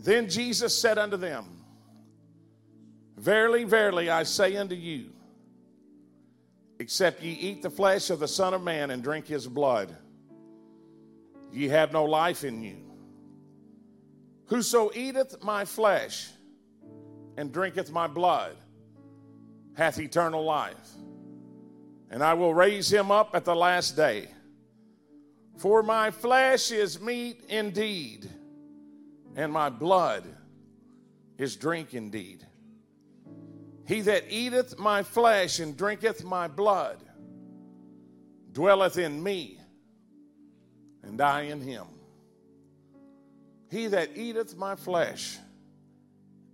Then Jesus said unto them, Verily, verily, I say unto you, except ye eat the flesh of the Son of Man and drink his blood, ye have no life in you. Whoso eateth my flesh and drinketh my blood hath eternal life, and I will raise him up at the last day. For my flesh is meat indeed, and my blood is drink indeed. He that eateth my flesh and drinketh my blood dwelleth in me, and I in him. He that eateth my flesh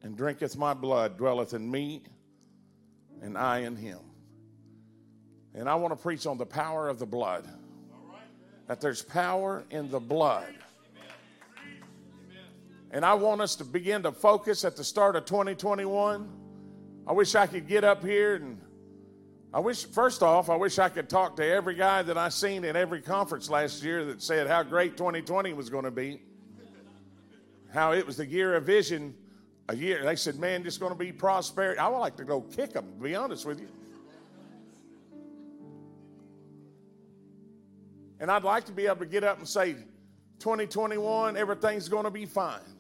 and drinketh my blood dwelleth in me, and I in him. And I want to preach on the power of the blood. That there's power in the blood. And I want us to begin to focus at the start of 2021 I wish I could get up here and I wish, first off, I wish I could talk to every guy that I seen in every conference last year that said how great 2020 was going to be. How it was the year of vision, a year. They said, man, just going to be prosperity. I would like to go kick them, to be honest with you. And I'd like to be able to get up and say, 2021, everything's going to be fine.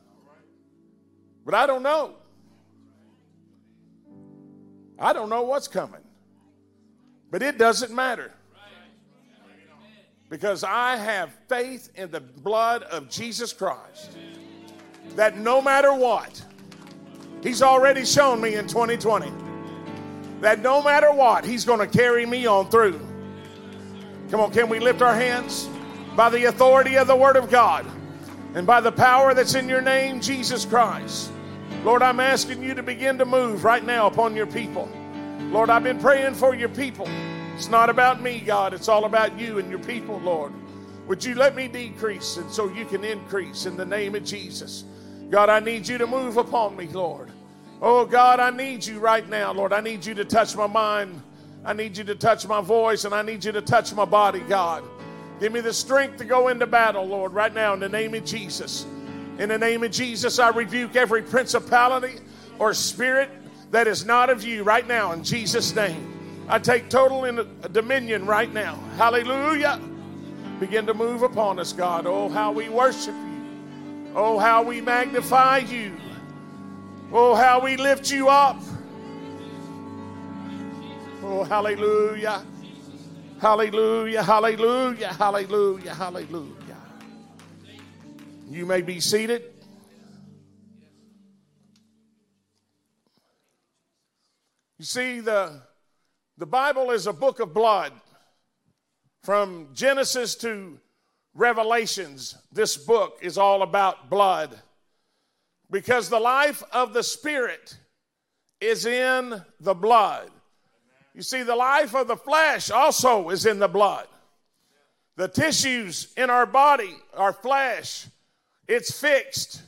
But I don't know. I don't know what's coming. But it doesn't matter. Because I have faith in the blood of Jesus Christ. That no matter what, He's already shown me in 2020 that no matter what, He's going to carry me on through. Come on, can we lift our hands? By the authority of the Word of God and by the power that's in your name, Jesus Christ. Lord, I'm asking you to begin to move right now upon your people. Lord, I've been praying for your people. It's not about me, God. It's all about you and your people, Lord. Would you let me decrease and so you can increase in the name of Jesus? God, I need you to move upon me, Lord. Oh, God, I need you right now, Lord. I need you to touch my mind. I need you to touch my voice, and I need you to touch my body, God. Give me the strength to go into battle, Lord, right now in the name of Jesus. In the name of Jesus, I rebuke every principality or spirit that is not of you right now in Jesus' name. I take total uh, dominion right now. Hallelujah. Begin to move upon us, God. Oh, how we worship you. Oh, how we magnify you. Oh, how we lift you up. Oh, hallelujah. Hallelujah, hallelujah, hallelujah, hallelujah. You may be seated. You see, the, the Bible is a book of blood. From Genesis to Revelations, this book is all about blood. Because the life of the Spirit is in the blood. You see, the life of the flesh also is in the blood. The tissues in our body, our flesh, it's fixed.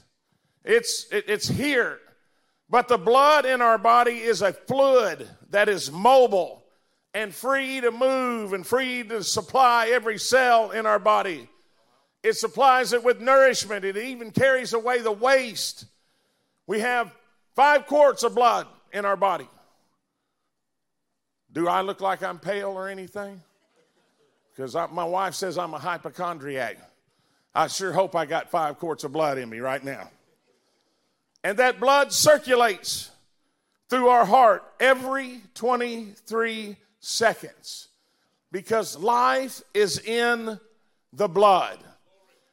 It's, it, it's here. But the blood in our body is a fluid that is mobile and free to move and free to supply every cell in our body. It supplies it with nourishment. It even carries away the waste. We have five quarts of blood in our body. Do I look like I'm pale or anything? Because my wife says I'm a hypochondriac. I sure hope I got five quarts of blood in me right now. And that blood circulates through our heart every 23 seconds because life is in the blood.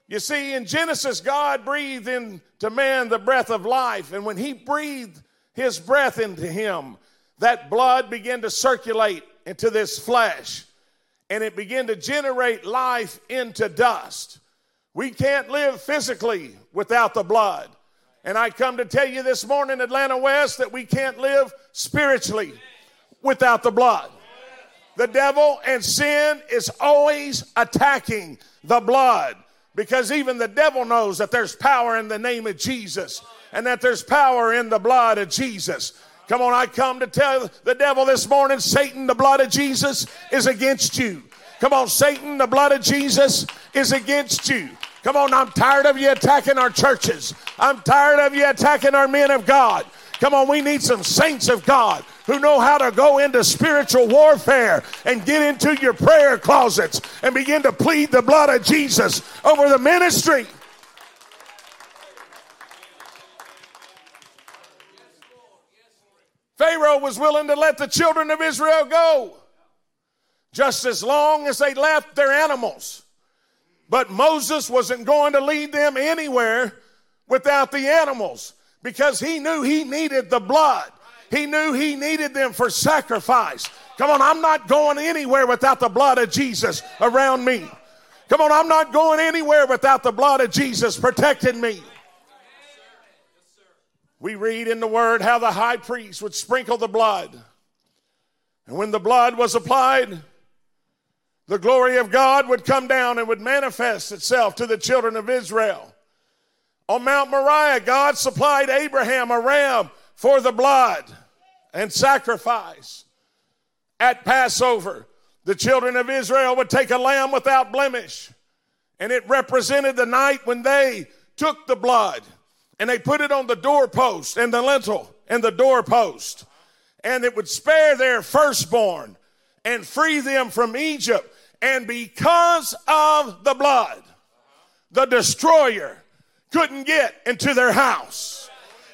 You see, in Genesis, God breathed into man the breath of life. And when he breathed his breath into him, that blood began to circulate into this flesh and it began to generate life into dust. We can't live physically without the blood. And I come to tell you this morning, Atlanta West, that we can't live spiritually without the blood. The devil and sin is always attacking the blood because even the devil knows that there's power in the name of Jesus and that there's power in the blood of Jesus. Come on, I come to tell the devil this morning, Satan, the blood of Jesus is against you. Come on, Satan, the blood of Jesus is against you. Come on, I'm tired of you attacking our churches. I'm tired of you attacking our men of God. Come on, we need some saints of God who know how to go into spiritual warfare and get into your prayer closets and begin to plead the blood of Jesus over the ministry. Pharaoh was willing to let the children of Israel go just as long as they left their animals. But Moses wasn't going to lead them anywhere without the animals because he knew he needed the blood. He knew he needed them for sacrifice. Come on, I'm not going anywhere without the blood of Jesus around me. Come on, I'm not going anywhere without the blood of Jesus protecting me. We read in the word how the high priest would sprinkle the blood. And when the blood was applied, the glory of God would come down and would manifest itself to the children of Israel. On Mount Moriah, God supplied Abraham a ram for the blood and sacrifice. At Passover, the children of Israel would take a lamb without blemish, and it represented the night when they took the blood and they put it on the doorpost and the lintel and the doorpost, and it would spare their firstborn and free them from Egypt. And because of the blood, the destroyer couldn't get into their house.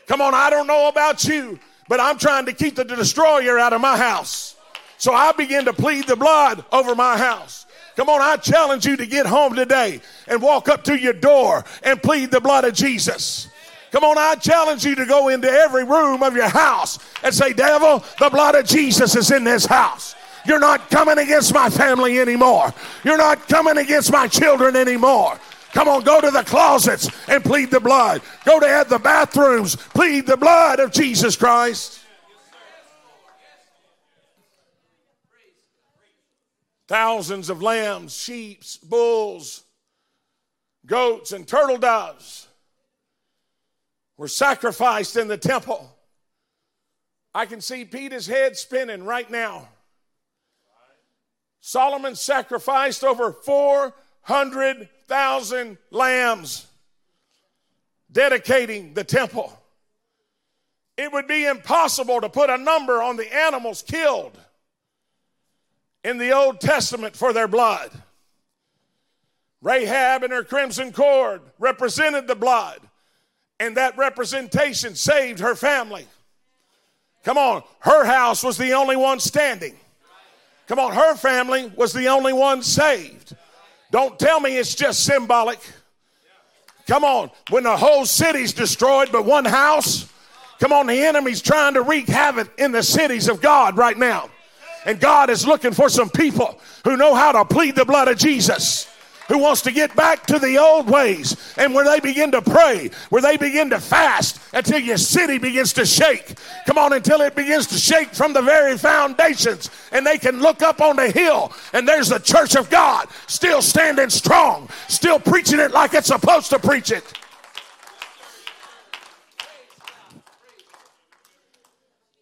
Come on, I don't know about you, but I'm trying to keep the destroyer out of my house. So I begin to plead the blood over my house. Come on, I challenge you to get home today and walk up to your door and plead the blood of Jesus. Come on, I challenge you to go into every room of your house and say, Devil, the blood of Jesus is in this house. You're not coming against my family anymore. You're not coming against my children anymore. Come on, go to the closets and plead the blood. Go to the bathrooms, plead the blood of Jesus Christ. Thousands of lambs, sheep, bulls, goats, and turtle doves were sacrificed in the temple. I can see Peter's head spinning right now. Solomon sacrificed over 400,000 lambs, dedicating the temple. It would be impossible to put a number on the animals killed in the Old Testament for their blood. Rahab and her crimson cord represented the blood and that representation saved her family. Come on, her house was the only one standing. Come on, her family was the only one saved. Don't tell me it's just symbolic. Come on, when the whole city's destroyed but one house, come on, the enemy's trying to wreak havoc in the cities of God right now. And God is looking for some people who know how to plead the blood of Jesus who wants to get back to the old ways and where they begin to pray, where they begin to fast until your city begins to shake. Come on, until it begins to shake from the very foundations and they can look up on the hill and there's the church of God still standing strong, still preaching it like it's supposed to preach it.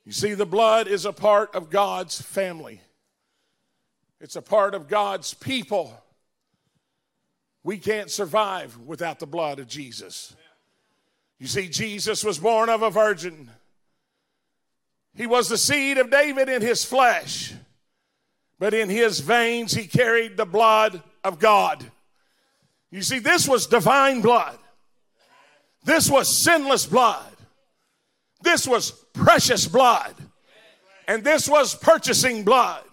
You see, the blood is a part of God's family. It's a part of God's people. We can't survive without the blood of Jesus. You see, Jesus was born of a virgin. He was the seed of David in his flesh, but in his veins he carried the blood of God. You see, this was divine blood. This was sinless blood. This was precious blood. And this was purchasing blood.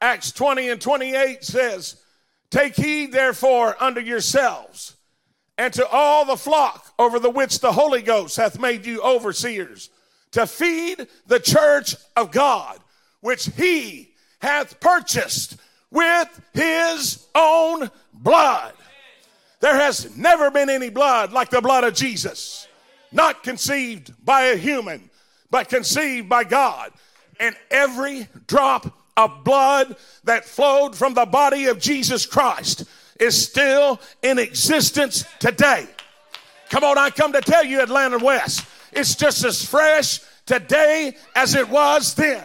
Acts 20 and 28 says, Take heed, therefore, unto yourselves and to all the flock over the which the Holy Ghost hath made you overseers, to feed the church of God, which he hath purchased with his own blood. There has never been any blood like the blood of Jesus, not conceived by a human, but conceived by God. And every drop of blood that flowed from the body of Jesus Christ is still in existence today. Come on, I come to tell you, Atlanta West, it's just as fresh today as it was then.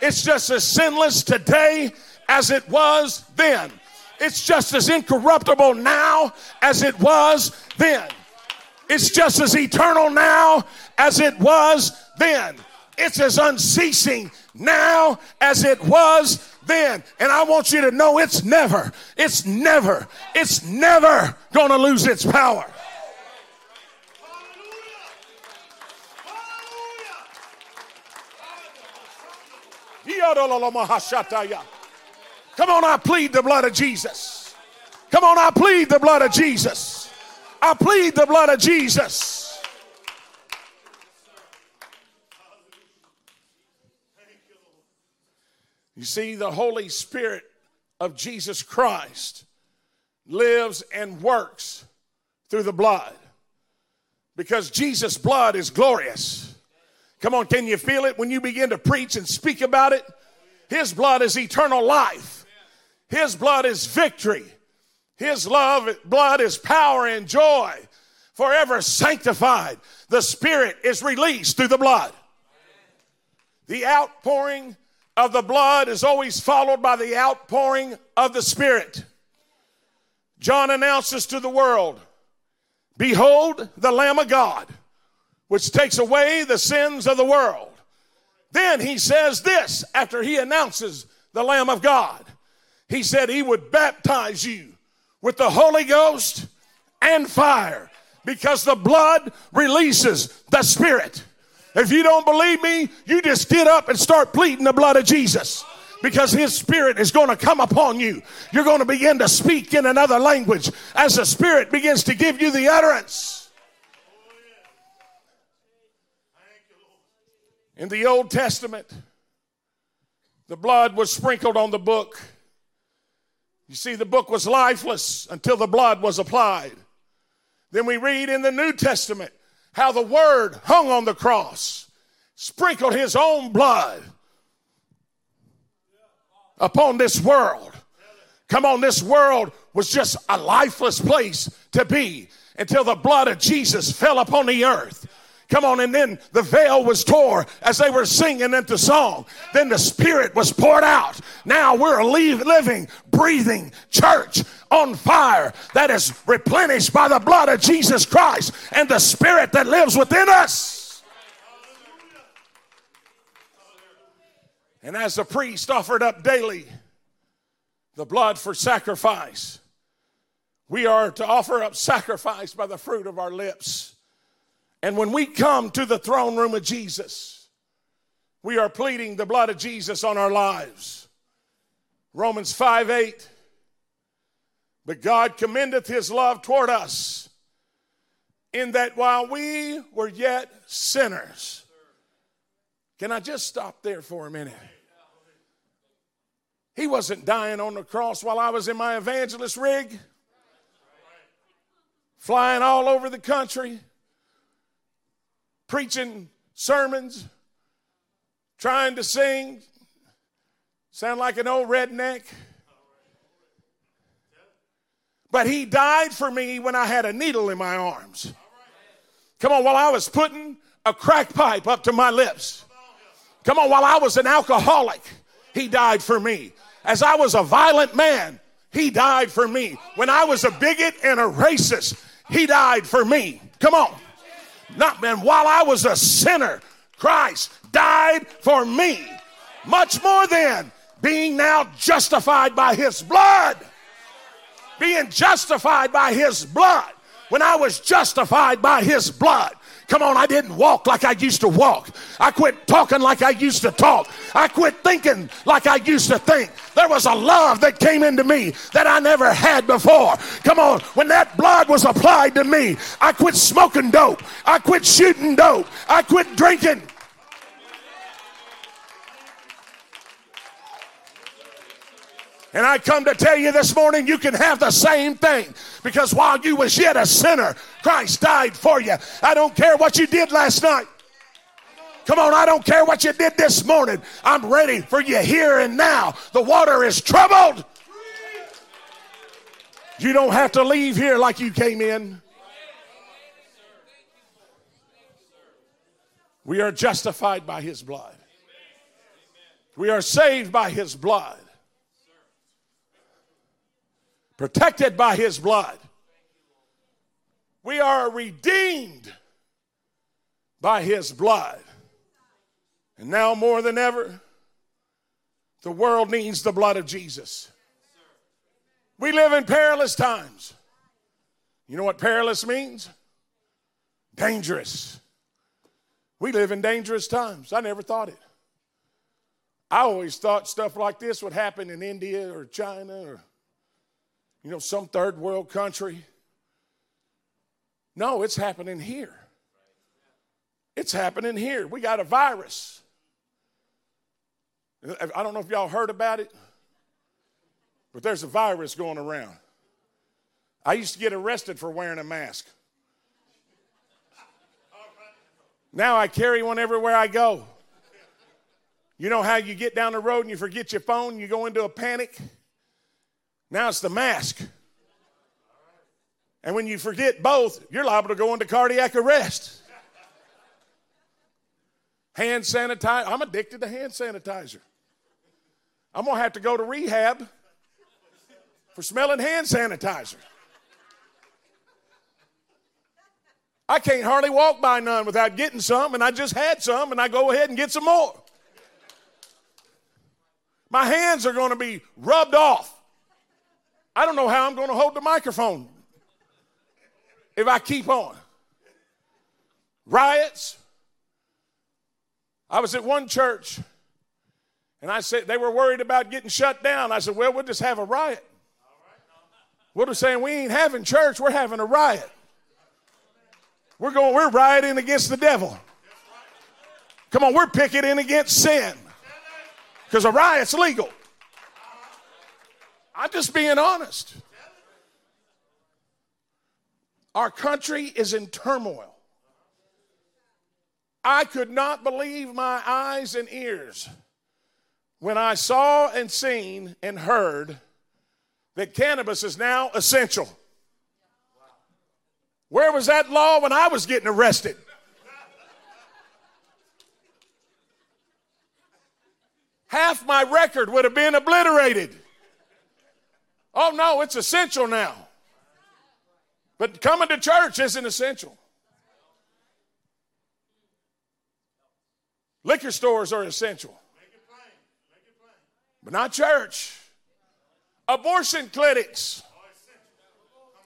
It's just as sinless today as it was then. It's just as incorruptible now as it was then. It's just as eternal now as it was then. It's as unceasing now as it was then. And I want you to know it's never, it's never, it's never going to lose its power. Come on, I plead the blood of Jesus. Come on, I plead the blood of Jesus. I plead the blood of Jesus. You see, the Holy Spirit of Jesus Christ lives and works through the blood because Jesus' blood is glorious. Come on, can you feel it when you begin to preach and speak about it? His blood is eternal life. His blood is victory. His love, blood is power and joy, forever sanctified. The Spirit is released through the blood. The outpouring of the blood is always followed by the outpouring of the Spirit. John announces to the world, Behold the Lamb of God, which takes away the sins of the world. Then he says this after he announces the Lamb of God. He said he would baptize you with the Holy Ghost and fire because the blood releases the Spirit. If you don't believe me, you just get up and start pleading the blood of Jesus because his spirit is going to come upon you. You're going to begin to speak in another language as the spirit begins to give you the utterance. In the Old Testament, the blood was sprinkled on the book you see, the book was lifeless until the blood was applied. Then we read in the New Testament how the Word hung on the cross, sprinkled His own blood upon this world. Come on, this world was just a lifeless place to be until the blood of Jesus fell upon the earth. Come on, and then the veil was tore as they were singing into song. Then the Spirit was poured out. Now we're a living, breathing church on fire that is replenished by the blood of Jesus Christ and the Spirit that lives within us. And as the priest offered up daily the blood for sacrifice, we are to offer up sacrifice by the fruit of our lips. And when we come to the throne room of Jesus, we are pleading the blood of Jesus on our lives. Romans 5 8. But God commendeth his love toward us in that while we were yet sinners. Can I just stop there for a minute? He wasn't dying on the cross while I was in my evangelist rig, flying all over the country preaching sermons, trying to sing, sound like an old redneck. But he died for me when I had a needle in my arms. Come on, while I was putting a crack pipe up to my lips. Come on, while I was an alcoholic, he died for me. As I was a violent man, he died for me. When I was a bigot and a racist, he died for me. Come on. Not man, while I was a sinner, Christ died for me. Much more than being now justified by his blood. Being justified by his blood. When I was justified by his blood, Come on, I didn't walk like I used to walk. I quit talking like I used to talk. I quit thinking like I used to think. There was a love that came into me that I never had before. Come on, when that blood was applied to me, I quit smoking dope. I quit shooting dope. I quit drinking. And I come to tell you this morning, you can have the same thing because while you was yet a sinner, Christ died for you. I don't care what you did last night. Come on, I don't care what you did this morning. I'm ready for you here and now. The water is troubled. You don't have to leave here like you came in. We are justified by his blood. We are saved by his blood. Protected by his blood. We are redeemed by his blood. And now more than ever, the world needs the blood of Jesus. We live in perilous times. You know what perilous means? Dangerous. We live in dangerous times. I never thought it. I always thought stuff like this would happen in India or China or, you know, some third world country. No, it's happening here. It's happening here. We got a virus. I don't know if y'all heard about it, but there's a virus going around. I used to get arrested for wearing a mask. Now I carry one everywhere I go. You know how you get down the road and you forget your phone, you go into a panic? Now it's the mask. And when you forget both, you're liable to go into cardiac arrest. Hand sanitizer. I'm addicted to hand sanitizer. I'm going to have to go to rehab for smelling hand sanitizer. I can't hardly walk by none without getting some, and I just had some, and I go ahead and get some more. My hands are going to be rubbed off. I don't know how I'm going to hold the microphone if I keep on. Riots. I was at one church and I said they were worried about getting shut down. I said, Well, we'll just have a riot. We're just saying we ain't having church, we're having a riot. We're going, we're rioting against the devil. Come on, we're picketing against sin because a riot's legal. I'm just being honest. Our country is in turmoil. I could not believe my eyes and ears when I saw and seen and heard that cannabis is now essential. Where was that law when I was getting arrested? half my record would have been obliterated. Oh, no, it's essential now. But coming to church isn't essential. Liquor stores are essential, but not church. Abortion clinics,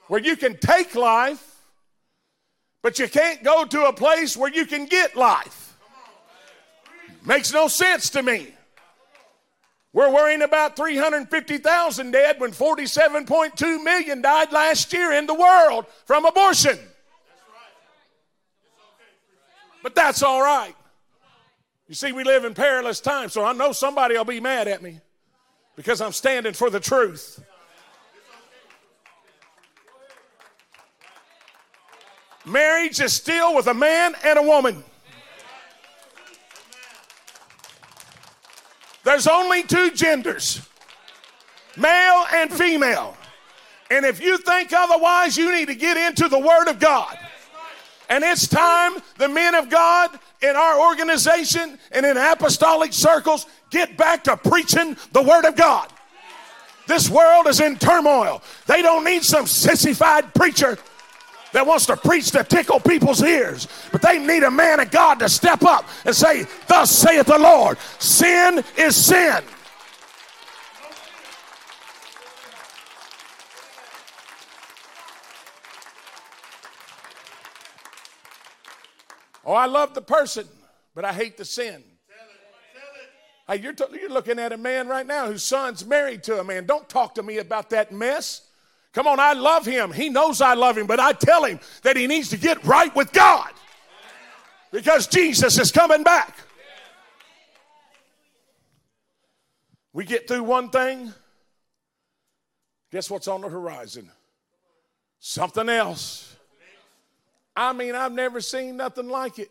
where you can take life, but you can't go to a place where you can get life. Makes no sense to me. We're worrying about 350,000 dead when 47.2 million died last year in the world from abortion. But that's all right. You see, we live in perilous times, so I know somebody will be mad at me because I'm standing for the truth. Marriage is still with a man and a woman. There's only two genders male and female. And if you think otherwise, you need to get into the Word of God. And it's time the men of God in our organization and in apostolic circles get back to preaching the Word of God. This world is in turmoil. They don't need some sissified preacher that wants to preach to tickle people's ears. But they need a man of God to step up and say, Thus saith the Lord, sin is sin. Oh, I love the person, but I hate the sin. Hey, you're, t- you're looking at a man right now whose son's married to a man. Don't talk to me about that mess. Come on, I love him. He knows I love him, but I tell him that he needs to get right with God because Jesus is coming back. We get through one thing, guess what's on the horizon? Something else. I mean, I've never seen nothing like it.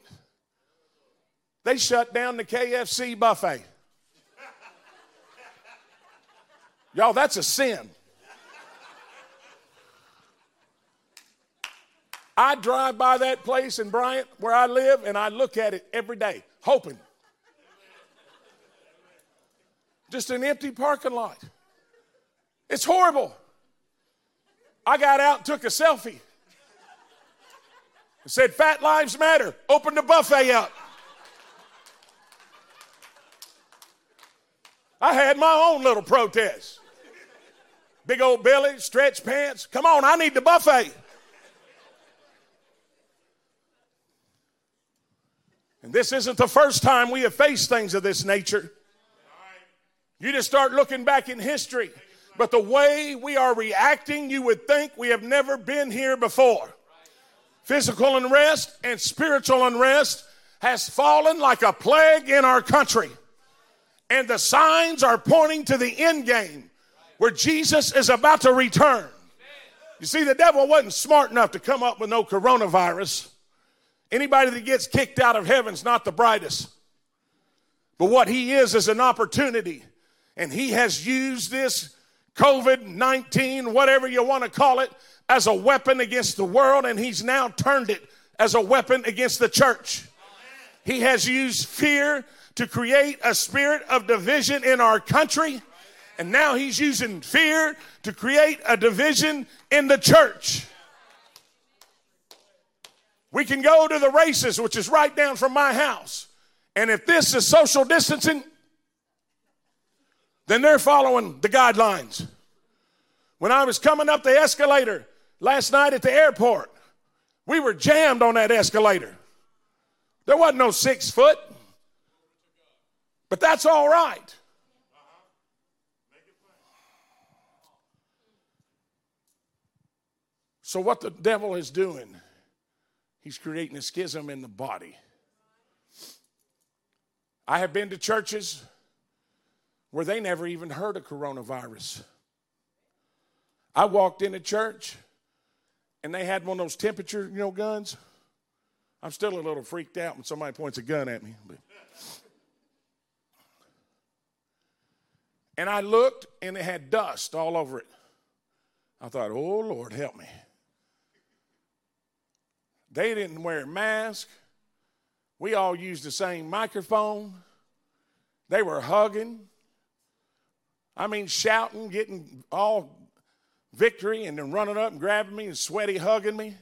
They shut down the KFC buffet. Y'all, that's a sin. I drive by that place in Bryant where I live and I look at it every day, hoping. Just an empty parking lot. It's horrible. I got out and took a selfie. I said, Fat Lives Matter. Open the buffet up. I had my own little protest. Big old belly, stretch pants. Come on, I need the buffet. And this isn't the first time we have faced things of this nature. You just start looking back in history. But the way we are reacting, you would think we have never been here before. Physical unrest and spiritual unrest has fallen like a plague in our country. And the signs are pointing to the end game where Jesus is about to return. You see, the devil wasn't smart enough to come up with no coronavirus. Anybody that gets kicked out of heaven's not the brightest. But what he is is an opportunity. And he has used this COVID 19, whatever you want to call it, as a weapon against the world. And he's now turned it as a weapon against the church. He has used fear to create a spirit of division in our country. And now he's using fear to create a division in the church. We can go to the races, which is right down from my house. And if this is social distancing, then they're following the guidelines. When I was coming up the escalator last night at the airport, we were jammed on that escalator. There wasn't no six foot, but that's all right. So, what the devil is doing He's creating a schism in the body. I have been to churches where they never even heard of coronavirus. I walked in a church and they had one of those temperature, you know, guns. I'm still a little freaked out when somebody points a gun at me. But. And I looked and it had dust all over it. I thought, oh Lord, help me. They didn't wear a mask. We all used the same microphone. They were hugging. I mean, shouting, getting all victory, and then running up and grabbing me and sweaty hugging me.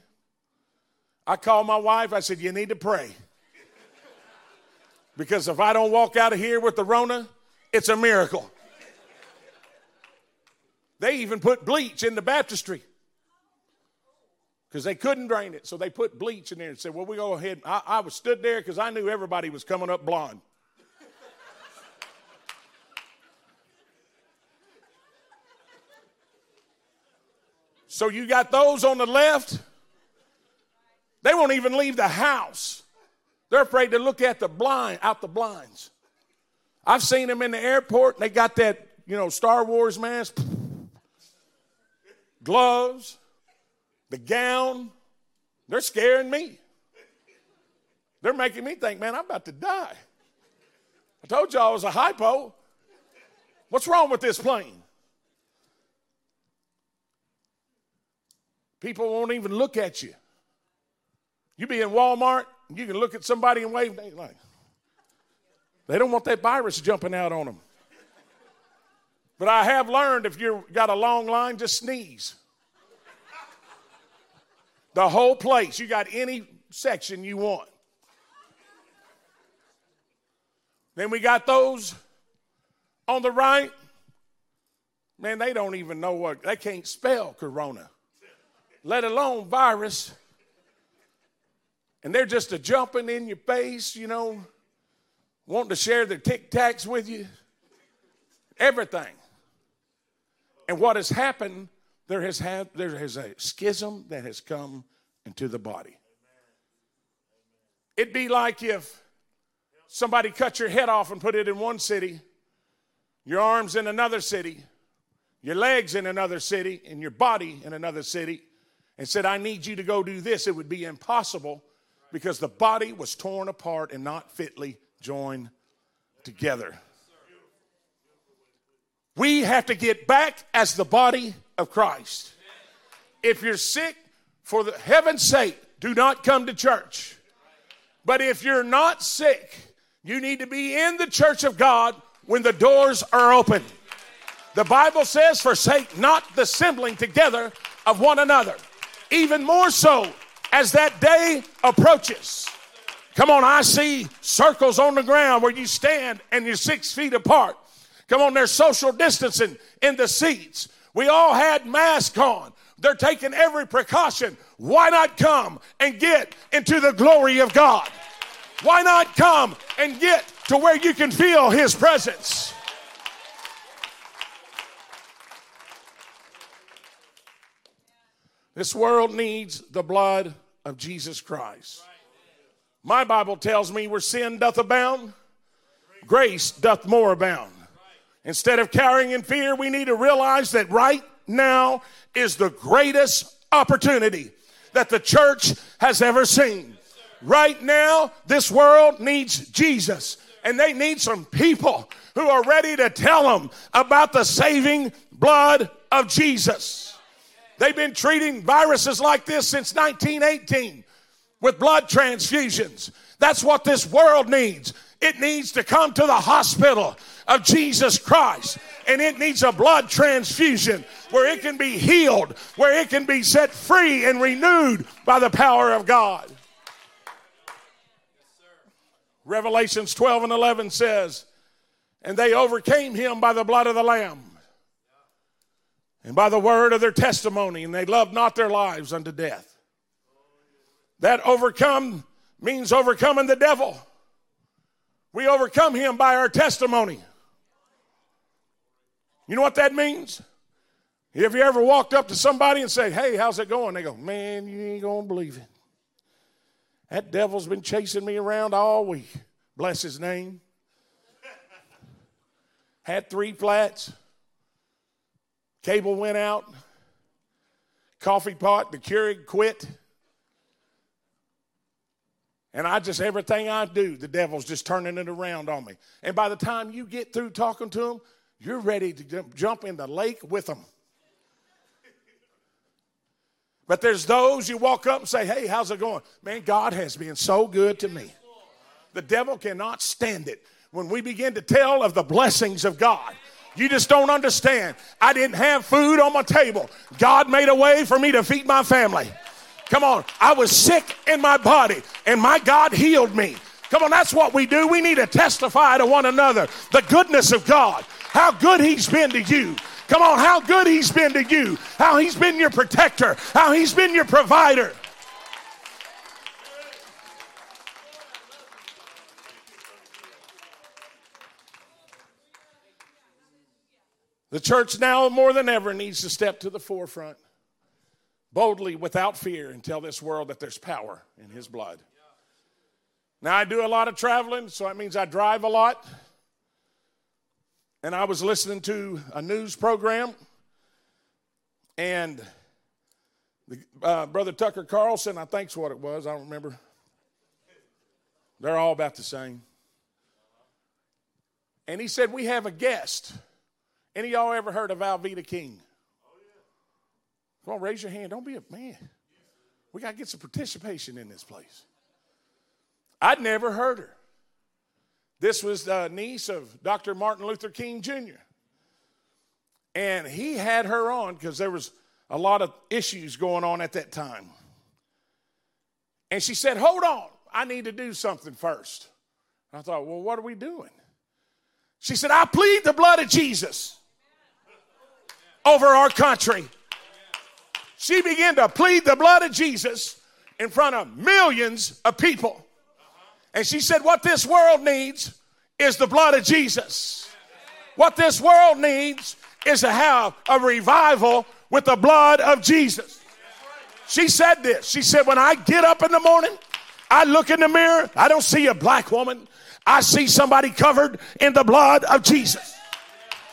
I called my wife. I said, You need to pray. Because if I don't walk out of here with the Rona, it's a miracle. They even put bleach in the baptistry because they couldn't drain it. So they put bleach in there and said, Well, we go ahead. I, I was stood there because I knew everybody was coming up blonde. so you got those on the left, they won't even leave the house. They're afraid to look at the blind, out the blinds. I've seen them in the airport, they got that, you know, Star Wars mask, gloves the gown, they're scaring me. They're making me think, man, I'm about to die. I told y'all I was a hypo. What's wrong with this plane? People won't even look at you. You be in Walmart, and you can look at somebody and wave. They like, they don't want that virus jumping out on them. But I have learned if you've got a long line, just sneeze. The whole place. You got any section you want. Then we got those on the right. Man, they don't even know what, they can't spell corona, let alone virus. And they're just a jumping in your face, you know, wanting to share their tic tacs with you. Everything. And what has happened there has had there is a schism that has come into the body. It'd be like if somebody cut your head off and put it in one city, your arms in another city, your legs in another city, and your body in another city, and said, I need you to go do this. It would be impossible because the body was torn apart and not fitly joined together. We have to get back as the body of Christ. If you're sick, for the heaven's sake, do not come to church. But if you're not sick, you need to be in the church of God when the doors are open. The Bible says, forsake not the assembling together of one another. Even more so as that day approaches. Come on, I see circles on the ground where you stand and you're six feet apart. Come on, there's social distancing in the seats. We all had masks on. They're taking every precaution. Why not come and get into the glory of God? Why not come and get to where you can feel His presence? This world needs the blood of Jesus Christ. My Bible tells me where sin doth abound, grace doth more abound. Instead of carrying in fear, we need to realize that right now is the greatest opportunity that the church has ever seen. Right now, this world needs Jesus, and they need some people who are ready to tell them about the saving blood of Jesus. They've been treating viruses like this since 1918 with blood transfusions. That's what this world needs. It needs to come to the hospital of Jesus Christ. And it needs a blood transfusion where it can be healed, where it can be set free and renewed by the power of God. Revelations 12 and 11 says, And they overcame him by the blood of the Lamb and by the word of their testimony, and they loved not their lives unto death. That overcome means overcoming the devil. We overcome him by our testimony. You know what that means? Have you ever walked up to somebody and say, Hey, how's it going? They go, Man, you ain't gonna believe it. That devil's been chasing me around all week. Bless his name. Had three flats. Cable went out. Coffee pot, the Keurig quit. And I just, everything I do, the devil's just turning it around on me. And by the time you get through talking to him, you're ready to jump in the lake with them. But there's those you walk up and say, Hey, how's it going? Man, God has been so good to me. The devil cannot stand it when we begin to tell of the blessings of God. You just don't understand. I didn't have food on my table. God made a way for me to feed my family. Come on. I was sick in my body and my God healed me. Come on, that's what we do. We need to testify to one another the goodness of God, how good He's been to you. Come on, how good He's been to you, how He's been your protector, how He's been your provider. The church now more than ever needs to step to the forefront boldly without fear and tell this world that there's power in his blood. Now, I do a lot of traveling, so that means I drive a lot. And I was listening to a news program, and the, uh, Brother Tucker Carlson, I think's what it was, I don't remember. They're all about the same. And he said, We have a guest. Any of y'all ever heard of Alveda King? Come on, raise your hand. Don't be a man. We got to get some participation in this place. I'd never heard her. This was the niece of Dr. Martin Luther King Jr. And he had her on because there was a lot of issues going on at that time. And she said, Hold on, I need to do something first. I thought, Well, what are we doing? She said, I plead the blood of Jesus over our country she began to plead the blood of Jesus in front of millions of people. And she said, What this world needs is the blood of Jesus. What this world needs is to have a revival with the blood of Jesus. She said this. She said, When I get up in the morning, I look in the mirror, I don't see a black woman, I see somebody covered in the blood of Jesus.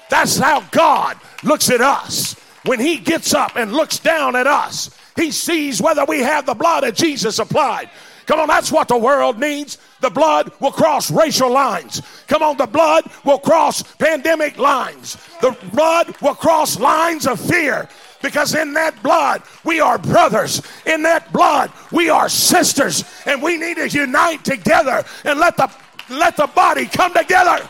That's how God looks at us when he gets up and looks down at us, he sees whether we have the blood of Jesus applied. Come on, that's what the world needs. The blood will cross racial lines. Come on, the blood will cross pandemic lines. The blood will cross lines of fear. Because in that blood, we are brothers. In that blood, we are sisters. And we need to unite together and let the, let the body come together.